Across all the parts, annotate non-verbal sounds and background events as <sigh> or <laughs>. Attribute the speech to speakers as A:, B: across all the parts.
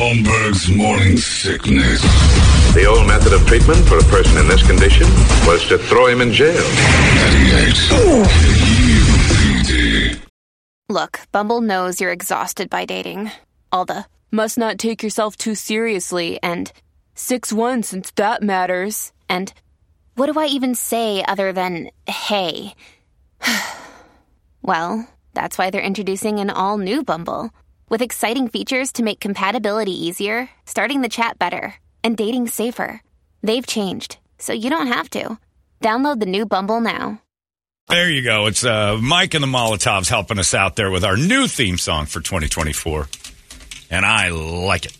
A: Holmberg's morning sickness.
B: The old method of treatment for a person in this condition was to throw him in jail.
A: 98
C: Look, Bumble knows you're exhausted by dating. All the must not take yourself too seriously and 6 1 since that matters. And what do I even say other than hey? <sighs> well, that's why they're introducing an all new Bumble with exciting features to make compatibility easier, starting the chat better, and dating safer. They've changed, so you don't have to. Download the new Bumble now.
D: There you go. It's uh, Mike and the Molotovs helping us out there with our new theme song for 2024. And I like it.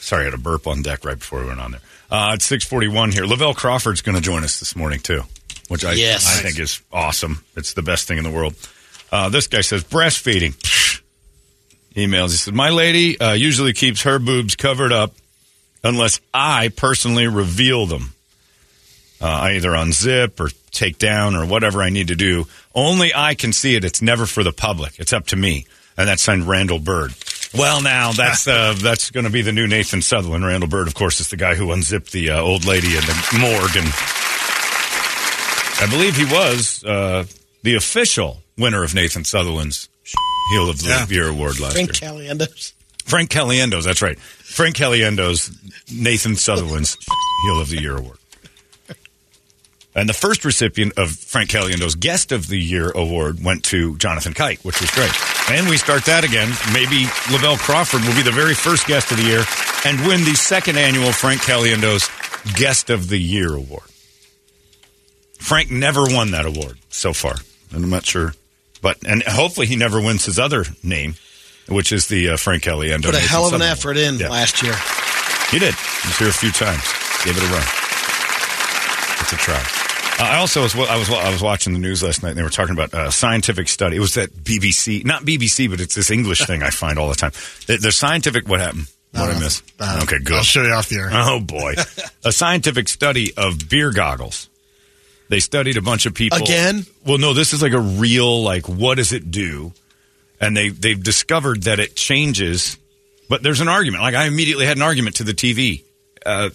D: Sorry, I had a burp on deck right before we went on there. Uh, it's 641 here. Lavell Crawford's going to join us this morning, too, which I,
E: Yes.
D: I think is awesome. It's the best thing in the world. Uh, this guy says breastfeeding. Emails. He said, My lady uh, usually keeps her boobs covered up unless I personally reveal them. Uh, I either unzip or take down or whatever I need to do. Only I can see it. It's never for the public. It's up to me. And that's signed Randall Bird. Well, now that's uh, <laughs> that's going to be the new Nathan Sutherland. Randall Bird, of course, is the guy who unzipped the uh, old lady in the morgue, and I believe he was uh, the official winner of Nathan Sutherland's Heel of the
E: Yeah.
D: Year award last
E: Frank
D: year.
E: Caliendos.
D: Frank Caliendo's, that's right. Frank Caliendo's Nathan Sutherland's Heel of the Year award. And the first recipient of Frank Caliendo's Guest of the Year award went to Jonathan Kite, which was great. And we start that again. Maybe Lavell Crawford will be the very first Guest of the Year and win the second annual Frank Caliendo's Guest of the Year award. Frank never won that award so far. And I'm not sure. But, and hopefully he never wins his other name, which is the uh, Frank Caliendo.
E: Put a hell of an effort in
D: Yeah.
E: last year.
D: He did. He was here a few times. Gave it a run. It's a try. Uh, I also was I was I was watching the news last night. and They were talking about a scientific study. It was that BBC, not BBC, but it's this English thing I find all the time. The, the scientific. What happened? What did I miss?
F: Uh,
D: okay, good.
F: I'll show you off the air.
D: Oh boy, a scientific study of beer goggles. They studied a bunch of people
E: Again?
D: Well, no, this is like a real like what does it do? And they they've discovered that it changes, but there's an argument. Like I immediately had an argument to the TV. Uh,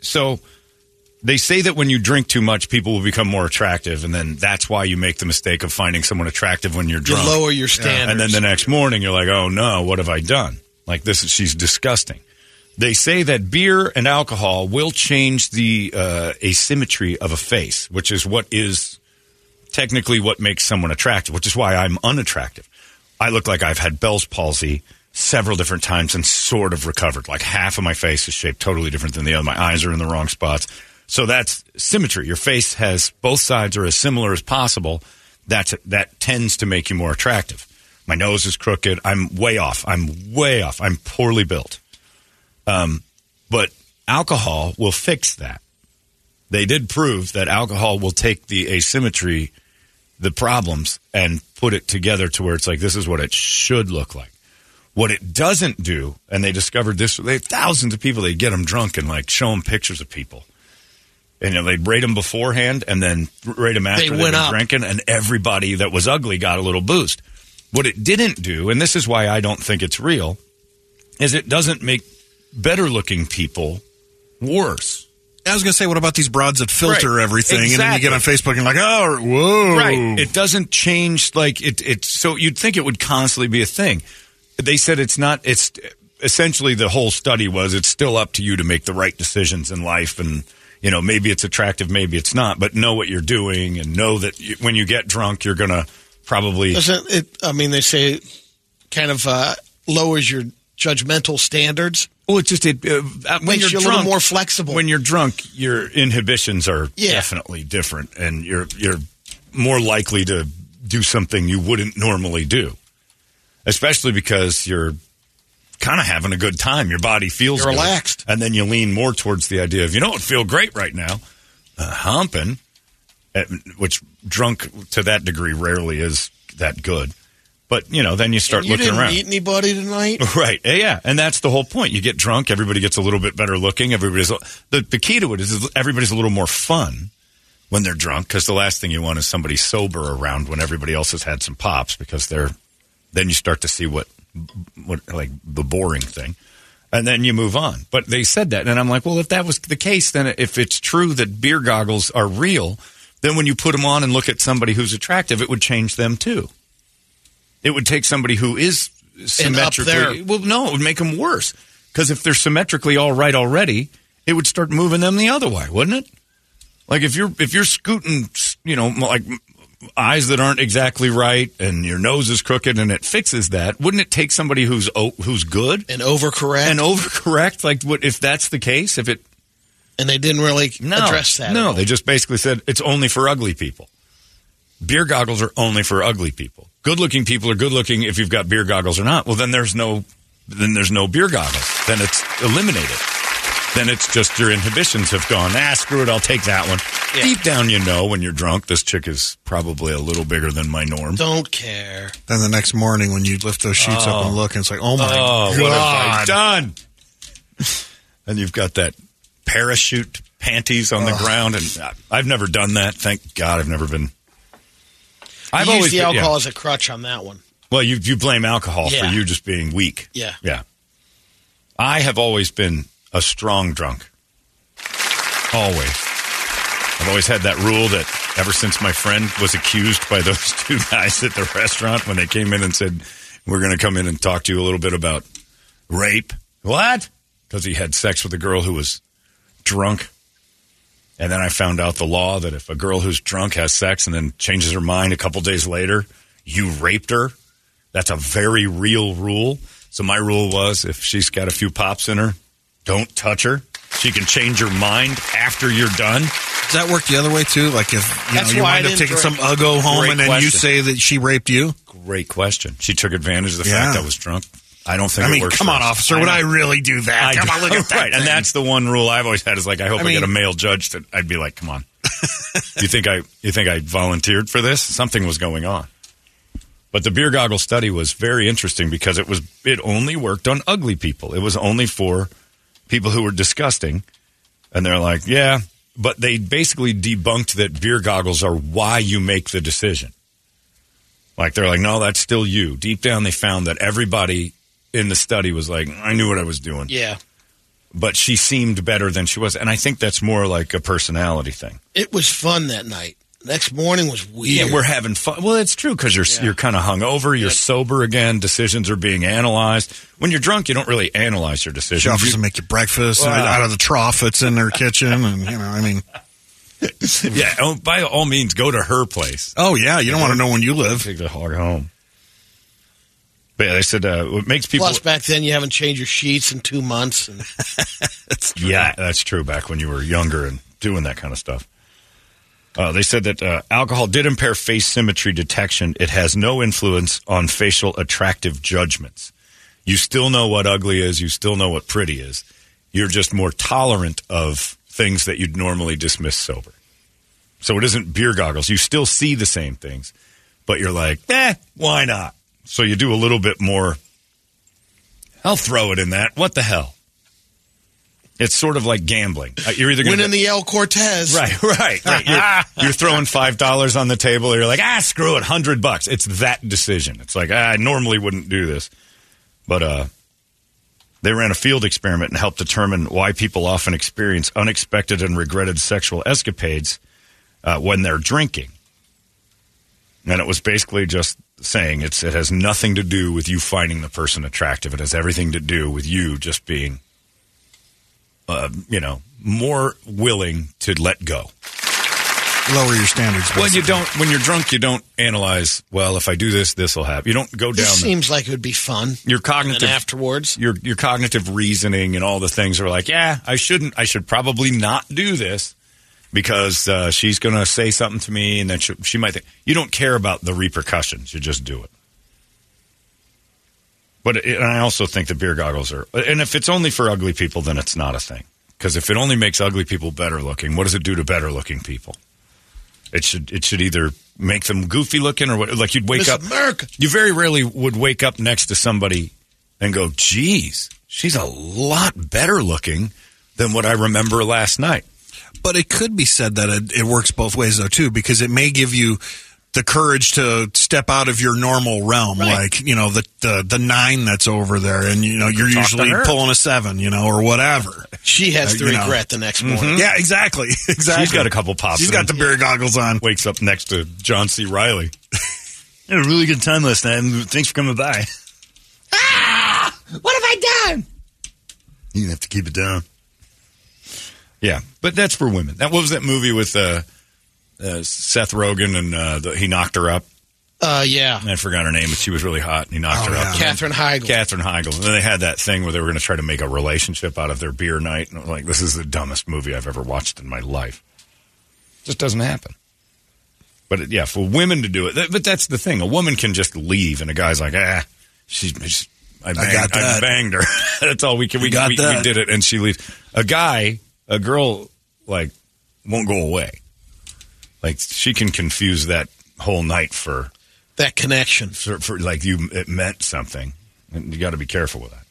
D: so they say that when you drink too much, people will become more attractive, and then that's why you make the mistake of finding someone attractive when you're
E: You
D: drunk.
E: lower your standards.
D: And then the next morning, you're like, oh no, what have I done? Like this, is, she's disgusting. They say that beer and alcohol will change the uh, asymmetry of a face, which is what is technically what makes someone attractive, which is why I'm unattractive. I look like I've had Bell's palsy several different times and sort of recovered. Like half of my face is shaped totally different than the other. My eyes are in the wrong spots. So that's symmetry. Your face has both sides are as similar as possible. That's that tends to make you more attractive. My nose is crooked. I'm way off. I'm way off. I'm poorly built. Um, but alcohol will fix that. They did prove that alcohol will take the asymmetry, the problems, and put it together to where it's like this is what it should look like. What it doesn't do, and they discovered this, they have thousands of people. They get them drunk and like show them pictures of people, and you know, they'd rate them beforehand and then rate them after
E: They
D: they've
E: went
D: been
E: up.
D: drinking, and everybody that was ugly got a little boost. What it didn't do, and this is why I don't think it's real, is it doesn't make better looking people worse.
F: I was going to say, what about these broads that filter
D: Right.
F: everything, and then you get on Facebook and like, oh, whoa,
D: Right. It doesn't change like it it's so you'd think it would constantly be a thing. They said it's not it's essentially the whole study was it's still up to you to make the right decisions in life and you know maybe it's attractive maybe it's not but know what you're doing and know that you, when you get drunk you're going to probably
E: Doesn't it? I mean, they say it kind of uh, lowers your judgmental standards.
D: Well it's just it uh, when
E: Makes
D: you're
E: you a little more flexible.
D: when you're drunk your inhibitions are
E: Yeah.
D: definitely different and you're you're more likely to do something you wouldn't normally do especially because you're kind of having a good time your body feels
E: relaxed.
D: and then you lean more towards the idea of you know it would feel great right now uh, humping uh, which drunk to that degree rarely is that good but you know then you start looking around.
E: you
D: looking
E: didn't
D: around
E: meet anybody tonight. <laughs>
D: Right. Yeah, Yeah. And that's the whole point. You get drunk, everybody gets a little bit better looking. Everybody's the, the key to it is, is everybody's a little more fun when they're drunk because the last thing you want is somebody sober around when everybody else has had some pops because they're then you start to see what what like the boring thing, and then you move on. But they said that, and I'm like, well, if that was the case, then if it's true that beer goggles are real, then when you put them on and look at somebody who's attractive, it would change them too. It would take somebody who is symmetrically. Well, no, it would make them worse because if they're symmetrically all right already, it would start moving them the other way, wouldn't it? Like if you're if you're scooting, you know, like eyes that aren't exactly right and your nose is crooked and it fixes that, wouldn't it take somebody who's who's good
E: And overcorrect.
D: and overcorrect? Like what if that's the case? If it
E: and they didn't really
D: no,
E: address that.
D: No, they just basically said it's only for ugly people. Beer goggles are only for ugly people. Good looking people are good looking if you've got beer goggles or not. Well, then there's no then there's no beer goggles. Then it's eliminated. Then it's just your inhibitions have gone. Ah, screw it, I'll take that one.
E: Yeah.
D: Deep down, you know when you're drunk, this chick is probably a little bigger than my norm.
E: Don't care.
F: Then the next morning when you lift those sheets up and look, and it's like, oh my
D: Oh,
F: god,
D: what have I done? <laughs> and you've got that parachute panties on the ground, and I've never done that. Thank God, I've never been. I've
E: You use
D: always
E: the alcohol
D: yeah.
E: as a crutch on that one.
D: Well, you you blame alcohol
E: Yeah.
D: for you just being weak.
E: Yeah.
D: yeah. I have always been a strong drunk. Always. I've always had that rule that ever since my friend was accused by <laughs> those two guys at the restaurant when they came in and said, We're going to come in and talk to you a little bit about rape. What? Because he had sex with a girl who was drunk. And then I found out the law that if a girl who's drunk has sex and then changes her mind a couple days later, you raped her. That's a very real rule. So my rule was if she's got a few pops in her, don't touch her. She can change her mind after you're done.
F: Does that work the other way too? Like if you
E: That's
F: know you wind up taking
E: drink.
F: some uggo home
D: Great
F: and then you say that she raped you?
D: Great question. She took advantage of the
F: Yeah.
D: fact I was drunk. I don't think
F: I
D: it
F: mean,
D: works
F: come on,
D: us.
F: officer, would. I really do that?
D: I
F: come on, look at that. <laughs>
D: right, and that's the one rule I've always had is like I hope I,
F: I
D: get a male judge that I'd be like, come on, you think I you think I volunteered for this? Something was going on. But the beer goggle study was very interesting because it was it only worked on ugly people. It was only for people who were disgusting, and they're like, yeah. But they basically debunked that beer goggles are why you make the decision. Like they're like, no, that's still you. Deep down, they found that everybody in the study was like, I knew what I was doing
E: Yeah.
D: but she seemed better than she was. And I think that's more like a personality thing.
E: It was fun that night. Next morning was weird.
D: Yeah, we're having fun. Well, it's true because you're
E: Yeah.
D: you're kind of hungover. You're
E: Yep.
D: sober again. Decisions are being analyzed. When you're drunk, you don't really analyze your decisions.
F: She
D: decisions.
F: offers
D: You-
F: to make you breakfast
D: Wow.
F: and out of the trough that's in their kitchen, and you know, I mean, <laughs>
D: yeah, oh, by all means, go to her place.
F: oh yeah, you don't want to know when you live.
D: Take the hog home. But yeah, they said uh, what makes people.
E: Plus, back then you haven't changed your sheets in two months. And <laughs>
D: Yeah, that's true. Back when you were younger and doing that kind of stuff. Uh, they said that uh, alcohol did impair face symmetry detection. It has no influence on facial attractive judgments. You still know what ugly is. You still know what pretty is. You're just more tolerant of things that you'd normally dismiss sober. So it isn't beer goggles. You still see the same things, but you're like, eh, why not? So you do a little bit more. I'll throw it in that. What the hell? It's sort of like gambling. Uh, You're either going
E: winning the El Cortez. <laughs>
D: Right, right, right. You're, <laughs> you're throwing five dollars on the table. You're like, ah, screw it, hundred bucks. It's that decision. It's like ah, I normally wouldn't do this, but uh, they ran a field experiment and helped determine why people often experience unexpected and regretted sexual escapades uh, when they're drinking. And it was basically just saying it's it has nothing to do with you finding the person attractive. It has everything to do with you just being, uh, you know, more willing to let go.
F: Lower your standards.
D: Well, you don't. When you're drunk, you don't analyze. Well, if I do this, this will happen. You don't go down.
E: This
D: The,
E: seems like it would be fun.
D: your
E: And
D: cognitive
E: then afterwards,
D: your your cognitive reasoning and all the things are like, yeah, I shouldn't. I should probably not do this because uh, she's going to say something to me, and then she, she might. Think, you don't care about the repercussions. You just do it. But it, and I also think the beer goggles are. And if it's only for ugly people, then it's not a thing. Because if it only makes ugly people better looking, what does it do to better looking people? It should it should either make them goofy looking or what? Like you'd wake
E: Miss
D: up.
E: America.
D: You very rarely would wake up next to somebody and go, "Geez, she's a lot better looking than what I remember last night."
F: But it could be said that it, it works both ways though too, because it may give you the courage to step out of your normal realm, like you know the, the the nine that's over there, and you know you're
D: Talk
F: usually pulling a seven, you know, or whatever.
E: She has
F: Uh,
E: to
F: you know.
E: regret the next morning.
F: Yeah, exactly, <laughs> exactly.
D: She's got a couple pops.
F: She's
D: in
F: got the beer goggles on.
D: wakes up next to John C. Reilly. <laughs> had a really good time last night. and Thanks for coming by. Ah! What have I done? You have to keep it down. Yeah, but that's for women. That what was that movie with uh, uh, Seth Rogen and uh, the, he knocked her up.
E: Uh, yeah.
D: I forgot her name, but she was really hot, and he knocked
F: Oh,
D: her
F: yeah.
D: up.
E: Katherine Heigl.
D: Katherine Heigl. And then they had that thing where they were going to try to make a relationship out of their beer night. And I was like, this is the dumbest movie I've ever watched in my life. Just doesn't happen. But it, yeah, for women to do it, th- but that's the thing. A woman can just leave, and a guy's like, ah, she's. she's I, banged,
F: got
D: I banged her. <laughs> that's all we can. We,
F: got
D: we, we did it, and she leaves. A guy, a girl, like won't go away. Like she can confuse that whole night for
E: That connection.
D: for, for like you it meant something and you got to be careful with that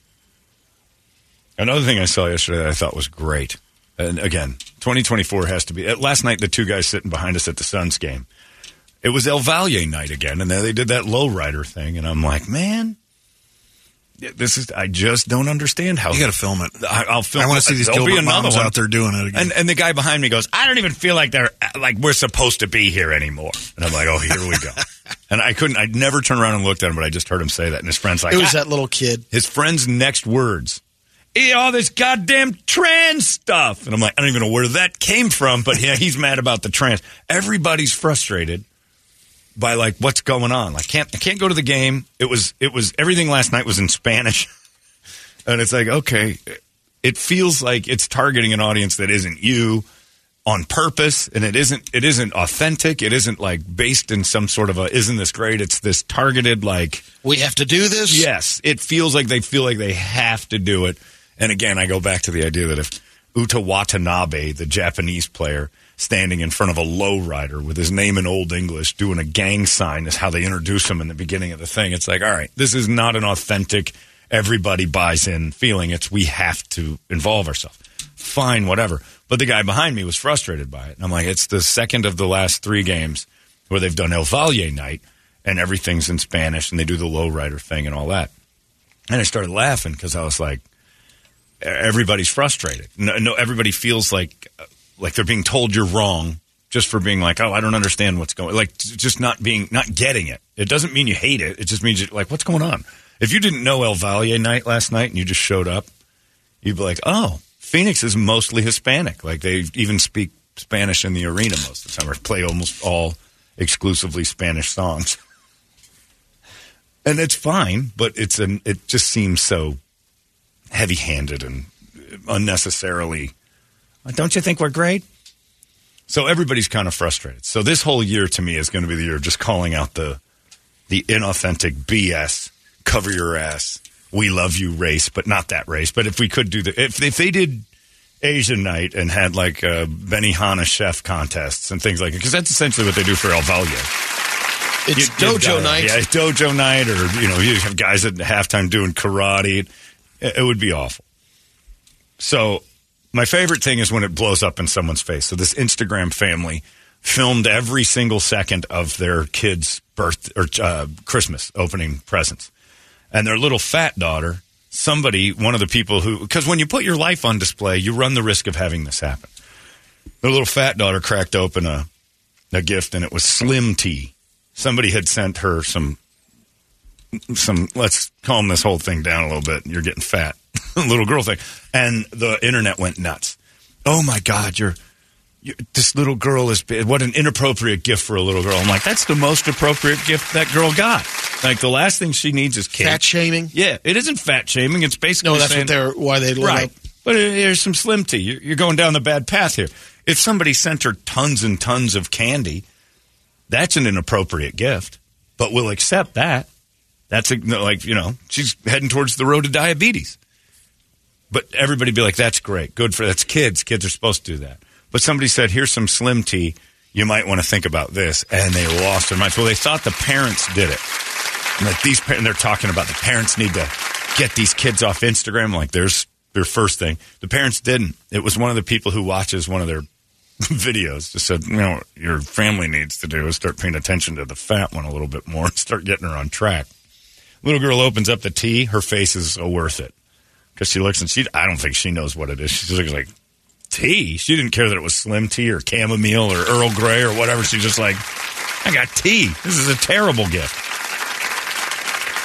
D: another thing i saw yesterday that i thought was great and again 2024 has to be uh, last night the two guys sitting behind us at the suns game it was el valle night again and then they did that low rider thing and i'm like man this is i just don't understand how
F: You got to film it.
D: I, i'll film it.
F: I want to see these
D: There'll be
F: Gilbert
D: another
F: moms
D: one.
F: out there doing it again.
D: And, and the guy behind me goes, I don't even feel like they're like we're supposed to be here anymore. And I'm like, oh, here we go. <laughs> and I couldn't. I never turned around and looked at him, but I just heard him say that. And his friend's like,
E: It was
D: "Ah."
E: that little kid.
D: his friend's next words. "Eh, all this goddamn trans stuff. And I'm like, I don't even know where that came from, but yeah, he's mad about the trans. Everybody's frustrated by like what's going on. Like can't I can't go to the game. It was it was everything last night was in Spanish. <laughs> And it's like, okay, it feels like it's targeting an audience that isn't you on purpose and it isn't it isn't authentic. It isn't like based in some sort of a isn't this great? It's this targeted like
E: We have to do this.
D: Yes, it feels like they feel like they have to do it. And again, I go back to the idea that if Yuta Watanabe, the Japanese player, standing in front of a lowrider with his name in Old English, doing a gang sign is how they introduce him in the beginning of the thing. It's like, all right, this is not an authentic, everybody buys in feeling. It's we have to involve ourselves. Fine, whatever. But the guy behind me was frustrated by it. And I'm like, it's the second of the last three games where they've done El Valle night and everything's in Spanish and they do the lowrider thing and all that. And I started laughing because I was like, everybody's frustrated. No, no, everybody feels like like they're being told you're wrong just for being like, oh, I don't understand what's going. Like just not being not getting it. It doesn't mean you hate it. It just means you're like, what's going on? If you didn't know El Valle night last night and you just showed up, you'd be like, oh, Phoenix is mostly Hispanic. Like they even speak Spanish in the arena most of the time, or play almost all exclusively Spanish songs. <laughs> And it's fine, but it's an it just seems so heavy-handed and unnecessarily. Don't you think we're great? So everybody's kind of frustrated. So this whole year to me is going to be the year of just calling out the the inauthentic BS. Cover your ass. We love you race, but not that race. But if we could do the if if they did Asian night and had like uh, Benihana chef contests and things like it, because that's essentially what they do for El Valle.
E: It's
D: You-
E: dojo
D: got-
E: night.
D: Yeah, dojo night, or you know, you have guys at halftime doing karate. It, would be awful. So, my favorite thing is when it blows up in someone's face. So, this Instagram family filmed every single second of their kid's birth or uh, Christmas opening presents, and their little fat daughter. Somebody, one of the people who, because when you put your life on display, you run the risk of having this happen. Their little fat daughter cracked open a a gift, and it was Slim Tea. Somebody had sent her some some. Let's calm this whole thing down a little bit. You're getting fat, <laughs> little girl thing, and the internet went nuts. Oh my God, you're. you this little girl is what an inappropriate gift for a little girl. I'm like, that's the most appropriate gift that girl got. Like the last thing she needs is cake.
E: Fat shaming.
D: Yeah, it isn't fat shaming. It's basically
E: No, that's
D: saying,
E: what they're why they
D: Right.
E: up.
D: But here's some Slim Tea. You're you're going down the bad path here. If somebody sent her tons and tons of candy, that's an inappropriate gift. But we'll accept that. That's like, you know, she's heading towards the road to diabetes. But everybody be like, that's great. Good for that's kids. Kids are supposed to do that. But somebody said, here's some Slim Tea. You might want to think about this. And they lost their minds. Well, they thought the parents did it. Like these, pa- and they're talking about the parents need to get these kids off Instagram. Like there's their first thing. The parents didn't. It was one of the people who watches one of their <laughs> videos. Just said, you know, your family needs to do is start paying attention to the fat one a little bit more and start getting her on track. Little girl opens up the tea. Her face is so worth it because she looks and she. I don't think she knows what it is. She looks like tea. She didn't care that it was slim tea or chamomile or Earl Grey or whatever. She's just like, I got tea. This is a terrible gift.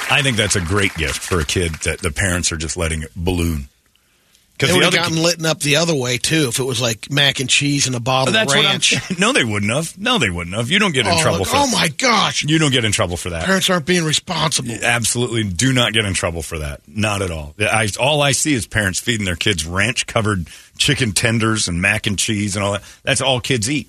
D: I think that's a great gift for a kid that the parents are just letting it balloon.
E: They would have gotten lit up the other way too if it was like mac and cheese and a bottle
D: that's
E: of
D: what
E: ranch. <laughs>
D: No, they wouldn't have. No, they wouldn't have. You don't get in
E: oh,
D: trouble
E: look-
D: for.
E: oh my gosh!
D: You don't get in trouble for that.
E: Parents aren't being responsible.
D: Absolutely, do not get in trouble for that. Not at all. I, all I see is parents feeding their kids ranch covered chicken tenders and mac and cheese and all that. That's all kids eat.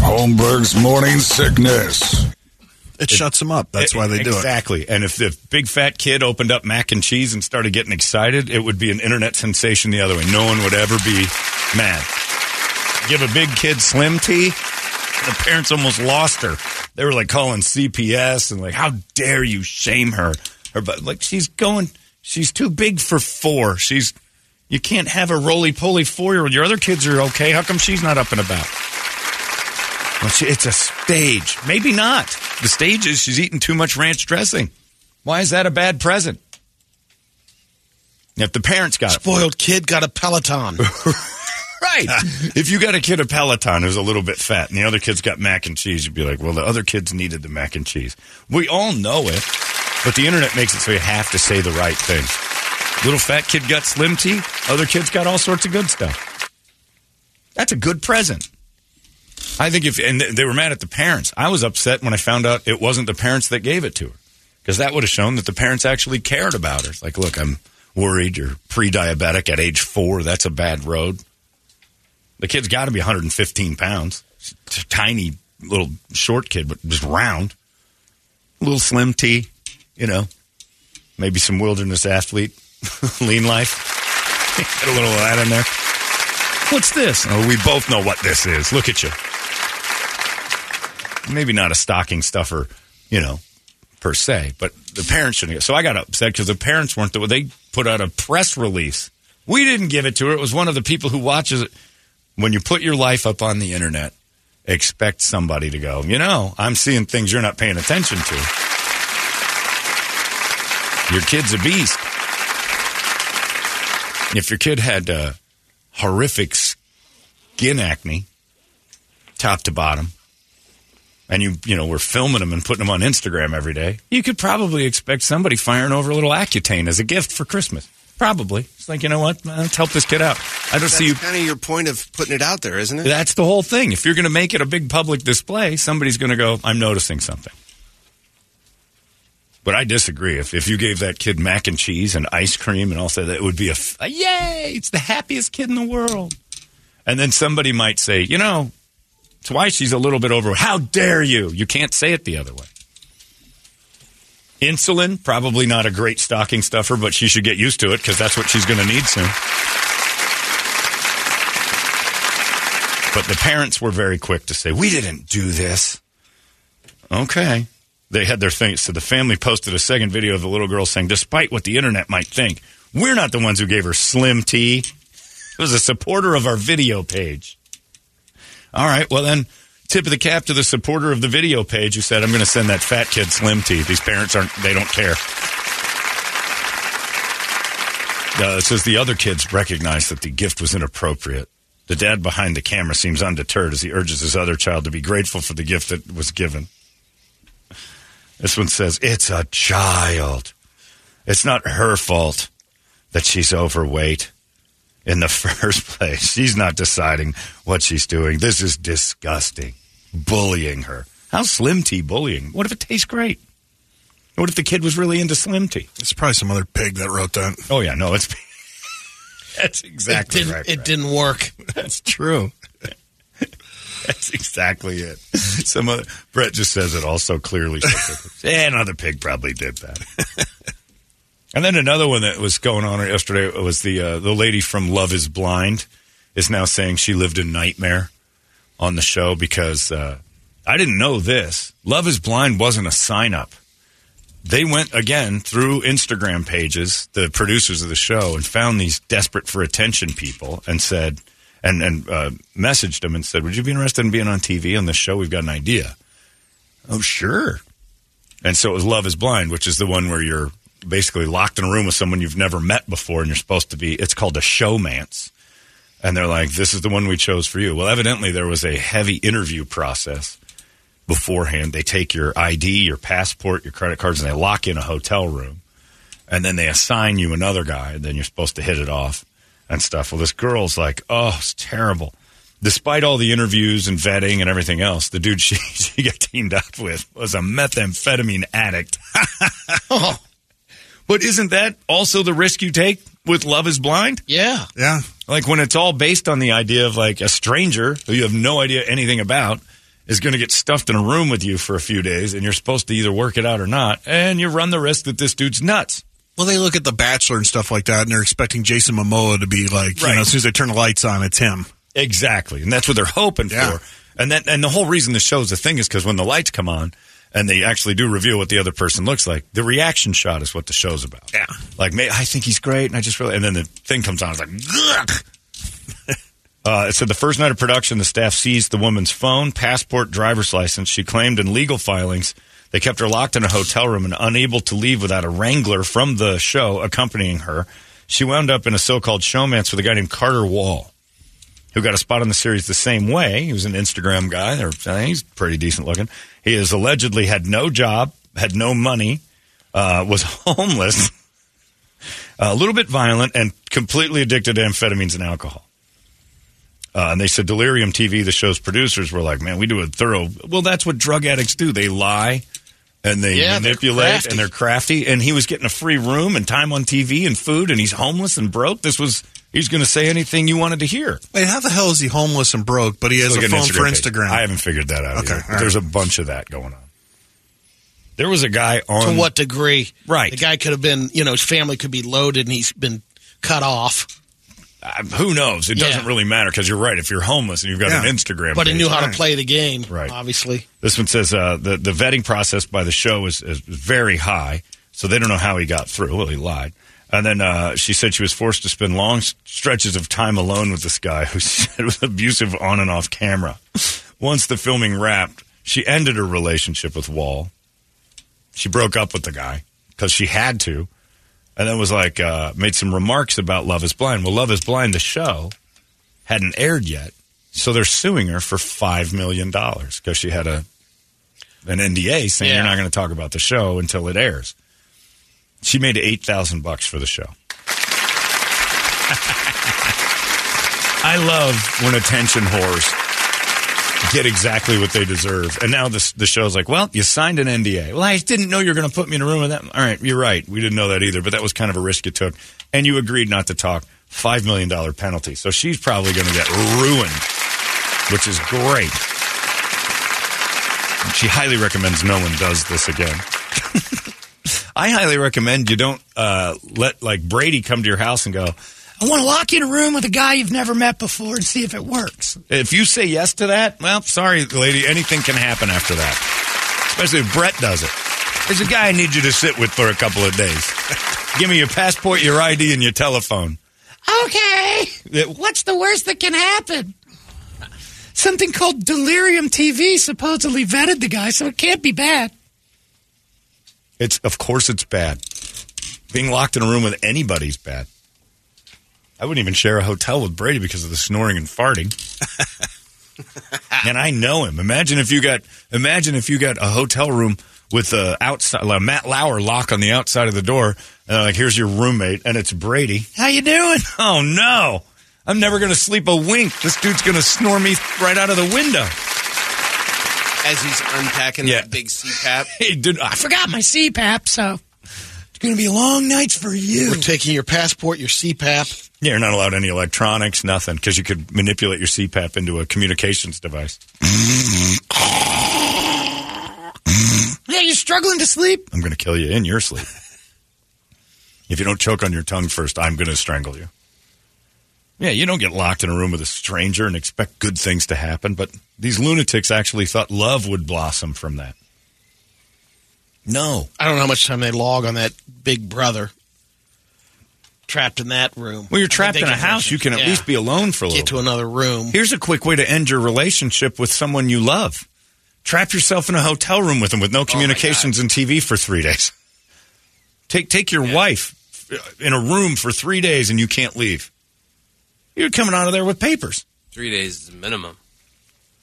A: Holmberg's morning sickness.
F: It shuts them up. That's why they do it.
D: Exactly. And if the big fat kid opened up mac and cheese and started getting excited, it would be an internet sensation the other way. No one would ever be mad. Give a big kid slim tea, the parents almost lost her. They were like calling CPS and like, how dare you shame her? Her, but like she's going, she's too big for four. She's, you can't have a roly poly four year old. Your other kids are okay. How come she's not up and about? Well, she, it's a stage. Maybe not. The stage is she's eating too much ranch dressing. Why is that a bad present? If the parents got it,
E: Spoiled kid got a Peloton. <laughs>
D: right? if you got a kid a Peloton who's a little bit fat, and the other kid's got mac and cheese, you'd be like, "Well, the other kids needed the mac and cheese." We all know it, but the internet makes it so you have to say the right thing. Little fat kid got slim tea. Other kids got all sorts of good stuff. That's a good present. I think if and they were mad at the parents. I was upset when I found out it wasn't the parents that gave it to her because that would have shown that the parents actually cared about her. Like, look, I'm worried you're pre-diabetic at age four. That's a bad road. The kid's got to be 115 pounds. Tiny little short kid, but just round. A little slim T, you know. Maybe some wilderness athlete, <laughs> lean life. <laughs> Get a little of that in there. What's this? Oh, we both know what this is. Look at you. Maybe not a stocking stuffer, you know, per se, but the parents shouldn't get. So I got upset because the parents weren't the. They put out a press release. We didn't give it to her. It was one of the people who watches it. When you put your life up on the internet, expect somebody to go. You know, I'm seeing things you're not paying attention to. Your kid's a beast. If your kid had uh, horrific skin acne, top to bottom, and you you know were filming them and putting them on Instagram every day, you could probably expect somebody firing over a little Accutane as a gift for Christmas. Probably. It's like you know what? Let's help this kid out. I don't see you.
G: Kind of your point of putting it out there, isn't it?
D: That's the whole thing. If you're going to make it a big public display, somebody's going to go, I'm noticing something. But I disagree. If, if you gave that kid mac and cheese and ice cream and all that, it would be a yay! It's the happiest kid in the world. And then somebody might say, you know, it's why she's a little bit over. How dare you? You can't say it the other way. Insulin, probably not a great stocking stuffer, but she should get used to it because that's what she's going to need soon. But the parents were very quick to say, we didn't do this. Okay. They had their thing. So the family posted a second video of the little girl saying, despite what the internet might think, we're not the ones who gave her slim tea. It was a supporter of our video page. All right. Well, then, tip of the cap to the supporter of the video page who said, I'm going to send that fat kid slim tea. These parents aren't, they don't care. Uh, it says the other kids recognize that the gift was inappropriate. The dad behind the camera seems undeterred as he urges his other child to be grateful for the gift that was given. This one says, It's a child. It's not her fault that she's overweight in the <laughs> first place. She's not deciding what she's doing. This is disgusting. Bullying her. How Slim Tea bullying? What if it tastes great? What if the kid was really into Slim Tea?
F: It's probably some other pig that wrote that.
D: Oh yeah, no, it's <laughs> that's exactly
E: it didn't,
D: right.
E: It
D: Brett.
E: didn't work. <laughs>
D: That's true. That's exactly it. Some other, Brett just says it all so clearly. yeah, another pig probably did that. And then another one that was going on yesterday was the uh, the lady from Love Is Blind is now saying she lived a nightmare on the show because uh, I didn't know this. Love Is Blind wasn't a sign up. They went again through Instagram pages, the producers of the show, and found these desperate for attention people and said, and and uh, messaged them and said, "Would you be interested in being on TV on this show? We've got an idea." Oh, sure. And so it was Love Is Blind, which is the one where you're basically locked in a room with someone you've never met before, and you're supposed to be. It's called a showmance, and they're like, "This is the one we chose for you." Well, evidently there was a heavy interview process beforehand. They take your ID, your passport, your credit cards, and they lock you in a hotel room. And then they assign you another guy, and then you're supposed to hit it off and stuff. Well, this girl's like, oh, it's terrible. Despite all the interviews and vetting and everything else, the dude <laughs> she, she got teamed up with was a methamphetamine addict. <laughs>
E: Oh,
D: But isn't that also the risk you take with Love is Blind?
E: yeah.
F: Yeah.
D: Like when it's all based on the idea of like a stranger who you have no idea anything about is going to get stuffed in a room with you for a few days and you're supposed to either work it out or not. And you run the risk that this dude's nuts.
F: Well, they look at The Bachelor and stuff like that, and they're expecting Jason Momoa to be like, you know, as soon as they turn the lights on, it's him.
D: Exactly. And that's what they're hoping
F: Yeah.
D: for. And that and the whole reason the show's a thing is because when the lights come on and they actually do reveal what the other person looks like, the reaction shot is what the show's about.
F: Yeah.
D: Like, I think he's great, and I just really, and then the thing comes on, it's like, Ugh! <laughs> Uh, it said the first night of production, the staff seized the woman's phone, passport, driver's license. She claimed in legal filings they kept her locked in a hotel room and unable to leave without a wrangler from the show accompanying her. She wound up in a so-called showmance with a guy named Carter Wall, who got a spot on the series the same way. He was an Instagram guy. They're He's pretty decent looking. He has allegedly had no job, had no money, uh, was <laughs> homeless, a little bit violent, and completely addicted to amphetamines and alcohol. Uh, and they said Delirium TV, the show's producers, were like, "Man, we do a thorough." Well, that's what drug addicts do. They lie and they
E: Yeah, they're
D: manipulate and they're crafty. And he was getting a free room and time on TV and food, and he's homeless and broke. This was he's going to say anything you wanted to hear.
F: Wait, how the hell is he homeless and broke, but he has
D: Look
F: a
D: at
F: phone
D: an
F: for
D: page.
F: Instagram?
D: I haven't figured that out.
F: Okay,
D: either.
F: all right.
D: There's a bunch of that going on. There was a guy on
E: To what degree?
D: Right.
E: The guy could have been, you know, his family could be loaded and he's been cut off.
D: uh, who knows? It
E: Yeah.
D: doesn't really matter because you're right. If you're homeless and you've got
F: Yeah.
D: an Instagram,
E: But he knew how
F: right.
E: to play the game,
D: Right.
E: obviously.
D: This one says uh, the the vetting process by the show is, is very high, so they don't know how he got through. Well, he lied. And then uh, she said she was forced to spend long stretches of time alone with this guy who <laughs> said was abusive on and off camera. Once the filming wrapped, she ended her relationship with Wall. She broke up with the guy because she had to, and then was like uh, made some remarks about Love Is Blind. Well, Love Is Blind, the show, hadn't aired yet, so they're suing her for five million dollars because she had a an NDA saying
E: Yeah.
D: you're not going to talk about the show until it airs. She made eight thousand bucks for the show. I love when attention whores get exactly what they deserve. And now this, the show's like, well, you signed an NDA. Well, I didn't know you were going to put me in a room with that. All right, you're right. We didn't know that either, but that was kind of a risk you took. And you agreed not to talk. $5 million penalty. So she's probably going to get ruined, which is great. She highly recommends no one does this again. <laughs> I highly recommend you don't uh, let like Brady come to your house and go, I want to lock you in a room with a guy you've never met before and see if it works. If you say yes to that, well, sorry, lady, anything can happen after that. Especially if Brett does it. There's a guy I need you to sit with for a couple of days. <laughs> Give me your passport, your ID, and your telephone. Okay. What's the worst that can happen? Something called Delirium TV supposedly vetted the guy, so it can't be bad. It's of course it's bad. Being locked in a room with anybody's bad. I wouldn't even share a hotel with Brady because of the snoring and farting. and I know him. Imagine if you got imagine if you got a hotel room with a outside a Matt Lauer lock on the outside of the door, and like, "Here's your roommate," and it's Brady. How you doing? <laughs> Oh no, I'm never to sleep a wink. This dude's to snore me right out of the window.
G: As he's unpacking
D: Yeah.
G: that big CPAP. <laughs>
D: Hey, dude, I forgot my CPAP, so it's going to be long nights for you.
E: We're taking your passport, your CPAP.
D: Yeah, you're not allowed any electronics, nothing, because you could manipulate your CPAP into a communications device. <laughs> yeah, you're struggling to sleep? I'm going to kill you in your sleep. <laughs> if you don't choke on your tongue first, I'm going to strangle you. Yeah, you don't get locked in a room with a stranger and expect good things to happen, but these lunatics actually thought love would blossom from that. No.
E: I don't know how much time they log on that Big Brother. Trapped in that room.
D: Well, you're
E: I think
D: trapped in a house. You can at
E: yeah,
D: least be alone for a little
E: get to
D: bit.
E: another room.
D: Here's a quick way to end your relationship with someone you love. Trap yourself in a hotel room with them with no oh communications and TV for three <laughs> days. Take take your wife in a room for three days and you can't leave. You're coming out of there with papers.
G: Three days is the minimum.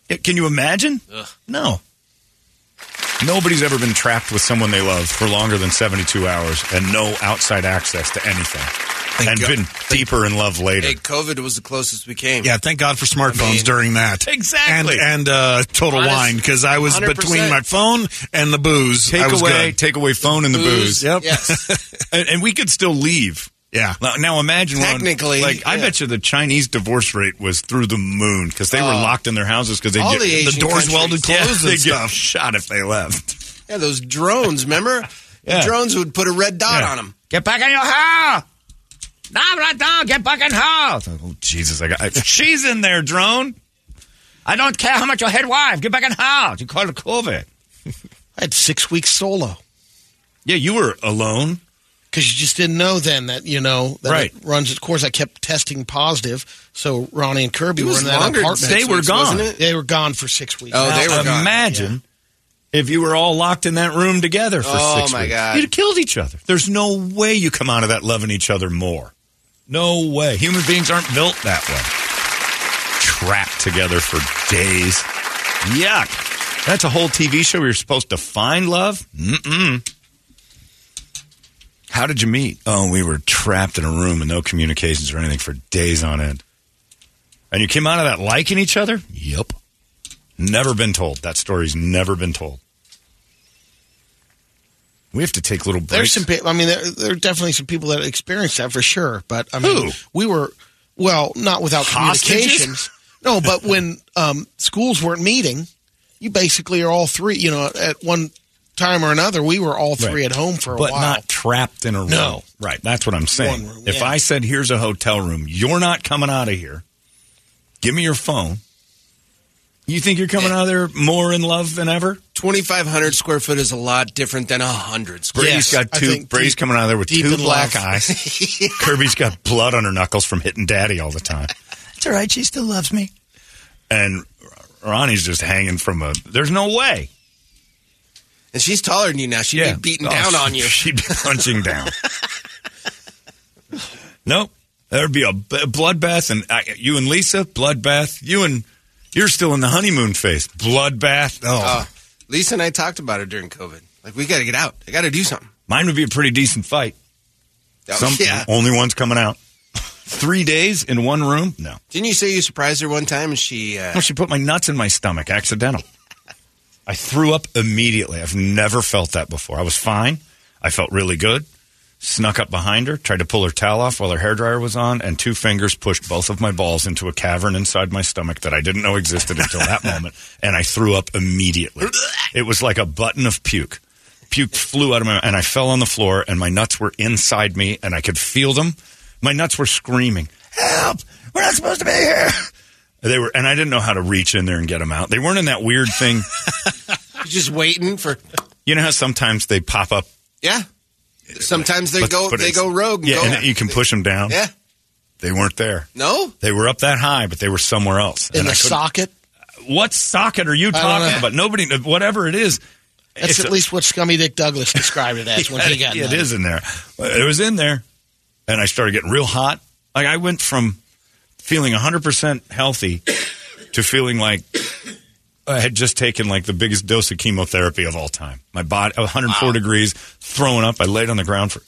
D: Yeah, Can you imagine?
G: Ugh.
D: No. Nobody's ever been trapped with someone they love for longer than 72 hours and no outside access to anything. and
F: God.
D: been deeper in love later.
G: Hey, COVID was the closest we came.
F: Yeah, thank God for smartphones
G: mean-
F: during that.
D: Exactly.
F: And and uh, Total
G: Honest-
F: Wine because I was
G: 100%.
F: between my phone and the booze. I
D: Take
F: was
D: away,
F: good.
D: take away phone and the booze.
F: Yep.
G: Yes. <laughs>
D: and, and we could still leave.
F: Yeah.
D: Now, now imagine when-
G: Technically,
D: like I bet you the Chinese divorce rate was through the moon because they were
G: Oh.
D: locked in their houses because they
G: All
D: get
G: the
F: The doors
G: countries.
F: welded
D: yeah,
F: closed <laughs>
D: they
F: and
D: get shot if they left.
G: Yeah, those drones, remember? <laughs>
D: Yeah.
G: The drones would put a red dot
D: Yeah.
G: on them.
D: Get back in your house. No, right now. Get back in house. Oh, oh Jesus! I got I, she's in there, drone. I don't care how much your head wife. Get back in house. You call it COVID.
E: I had six weeks solo
D: Yeah, you were alone.
E: Because you just didn't know then that you know that
D: Right.
E: it runs its course. I kept testing positive, so Ronnie and Kirby were in that apartment.
D: They were
G: weeks,
D: gone.
E: They were gone for six weeks.
G: Oh,
D: Now,
G: they were gone.
D: imagine if you were all locked in that room together for
G: Oh,
D: six
G: my
D: weeks.
G: God.
D: You'd have killed each other. There's no way you come out of that loving each other more. No way. Human beings aren't built that way. Trapped together for days. Yuck. That's a whole TV show where you're supposed to find love? Mm-mm. How did you meet? Oh, we were trapped in a room with no communications or anything for days on end. And you came out of that liking each other? Yep. Never been told. That story's never been told. We have to take little breaks.
E: There's some people. I mean, there, there are definitely some people that experienced that for sure. But I mean,
D: Who?
E: we were well, not without
D: Hostages?
E: communications. No, but when um, schools weren't meeting, you basically are all three. You know, at one time or another, we were all three
D: Right.
E: at home for a
D: but
E: while.
D: But not trapped in a room.
E: No.
D: Right. That's what I'm saying.
E: One room,
D: if
E: yeah.
D: I said, here's a hotel room, you're not coming out of here. Give me your phone. You think you're coming out of there more in love than ever?
G: 2,500 square foot is a lot different than 100 square
D: Brady's
E: Yes,
D: got two. Brady's
E: deep-
D: coming out of there with two black
E: love.
D: eyes. <laughs> <laughs> Kirby's got blood on her knuckles from hitting Daddy all the time. It's all right. She still loves me. And Ronnie's just hanging from a. There's no way.
G: And she's taller than you now. She'd be beating
D: Oh,
G: down on <laughs> you.
D: She'd be punching down. <laughs> nope. There'd be a b- bloodbath, and uh, you and Lisa, bloodbath. You and you're still in the honeymoon phase. Bloodbath. Oh,
G: Uh, Lisa and I talked about it during COVID. Like, we got to get out. I got to do something.
D: mine would be a pretty decent fight.
G: Oh,
D: Some
G: yeah.
D: only one's coming out. Three days in one room? No.
G: Didn't you say you surprised her one time and she. Uh,
D: No, she put my nuts in my stomach, accidental. I threw up immediately. I've never felt that before. I was fine. I felt really good. Snuck up behind her, tried to pull her towel off while her hairdryer was on, and two fingers pushed both of my balls into a cavern inside my stomach that I didn't know existed until that <laughs> moment, and I threw up immediately. It was like a button of puke. Puke flew out of my, and I fell on the floor, and my nuts were inside me, and I could feel them. My nuts were screaming, "Help! We're not supposed to be here!" They were, and I didn't know how to reach in there and get them out. They weren't in that weird thing. <laughs>
G: just waiting for.
D: You know how sometimes they pop up.
G: Yeah. Sometimes they
D: but-
G: go
D: but
G: they go rogue. and
D: Yeah,
G: go,
D: and you can push them down.
G: Yeah.
D: They weren't there.
G: No?
D: They were up that high, but they were somewhere else.
E: in
D: And
E: the socket.
D: What socket are you talking about? Nobody, whatever it is.
E: That's at
D: a-
E: least what Scummy Dick Douglas described it as when he <laughs> got
D: it
E: nutty.
D: is in there. It was in there, and I started getting real hot. Like I went from feeling 100% healthy to feeling like I had just taken like the biggest dose of chemotherapy of all time. My body, 104 degrees, throwing up. I laid on the ground for.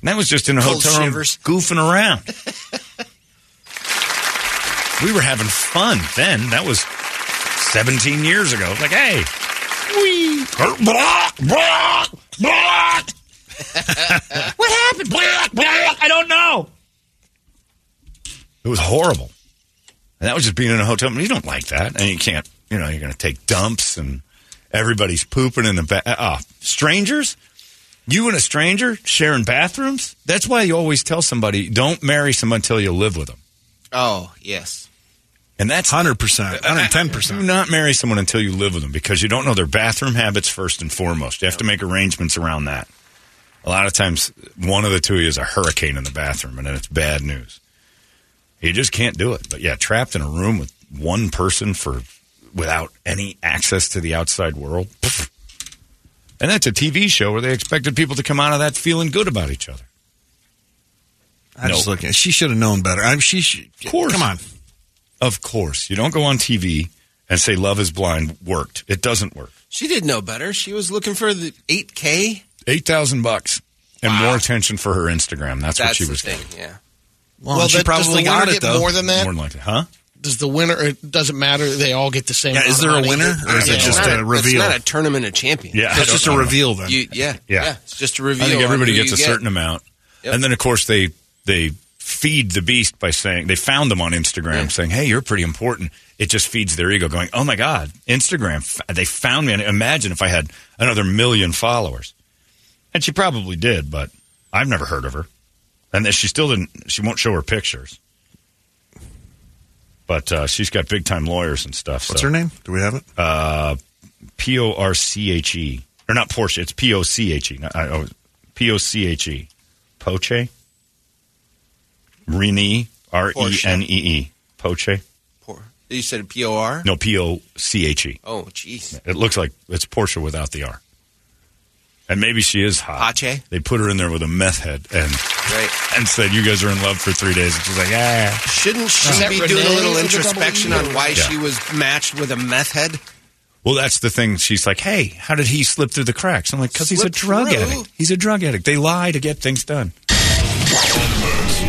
D: And that was just in a
G: Cold
D: hotel room, goofing around. <laughs> we were having fun then. That was 17 years ago. Like, hey, wee, blah, blah, blah. what happened? Blah, blah, I don't know. It was horrible. And that was just being in a hotel. You don't like that. And you can't, you know, you're going to take dumps and everybody's pooping in the bath. Uh, strangers? You and a stranger sharing bathrooms? That's why you always tell somebody don't marry someone until you live with them.
G: Oh, yes.
D: And that's
F: 100%, 110%.
D: Do not marry someone until you live with them because you don't know their bathroom habits first and foremost. You have to make arrangements around that. A lot of times, one of the two of you is a hurricane in the bathroom, and then it's bad news. You just can't do it. But yeah, trapped in a room with one person for without any access to the outside world. And that's a TV show where they expected people to come out of that feeling good about each other.
F: I just
D: No.
F: look at She should have known better. I, she should,
D: Of course.
F: Come on.
D: Of course, you don't go on TV and say "Love Is Blind" worked. It doesn't work.
G: She did know better. She was looking for the 8K.
D: Eight thousand bucks and
G: Wow.
D: more attention for her Instagram. That's, what she
G: the
D: was
G: thing.
D: getting.
G: Yeah.
F: Well,
E: well,
F: she
E: that, does
F: probably
E: the winner
F: got it,
E: get
F: though.
E: more than that?
D: More than likely, huh?
E: Does the winner? It doesn't matter. They all get the same.
F: Yeah, is there a
E: money.
F: winner, or is it just
G: It's not
F: a reveal?
G: It's not a tournament of champions.
D: Yeah,
F: it's just a reveal then.
G: You, yeah,
D: Yeah.
G: yeah, It's just a reveal.
D: I think everybody gets a
G: get.
D: certain amount,
G: Yep.
D: and then of course they they feed the beast by saying they found them on Instagram
G: Yeah.
D: saying, "Hey, you're pretty important." It just feeds their ego, going, "Oh my god, Instagram! They found me." And imagine if I had another million followers, and she probably did, but I've never heard of her, and then she still didn't. She won't show her pictures, but uh, she's got big time lawyers and stuff.
F: What's
D: so.
F: her name? Do we have it?
D: Uh, P O R C H E. Or not Porsche, it's P O C H E. Not- I- oh, P O C H E. Poche? Renee, R E N E E. Poche?
G: Poor. You said P O R.
D: No, P O C H E.
G: Oh, jeez.
D: It looks like it's Porsche without the R. And maybe she is hot.
G: Pache?
D: They put her in there with a meth head and
G: Right.
D: and said, "You guys are in love for three days." And she's like, "Yeah."
G: Shouldn't she
E: Is that
G: be doing a little
E: with a double
G: introspection on why
D: Yeah.
G: she was matched with a meth head?
D: Well, that's the thing. She's like, "Hey, how did he slip through the cracks?" I'm like, "Cause he's a drug
G: through?
D: addict. He's a drug addict. They lie to get things done."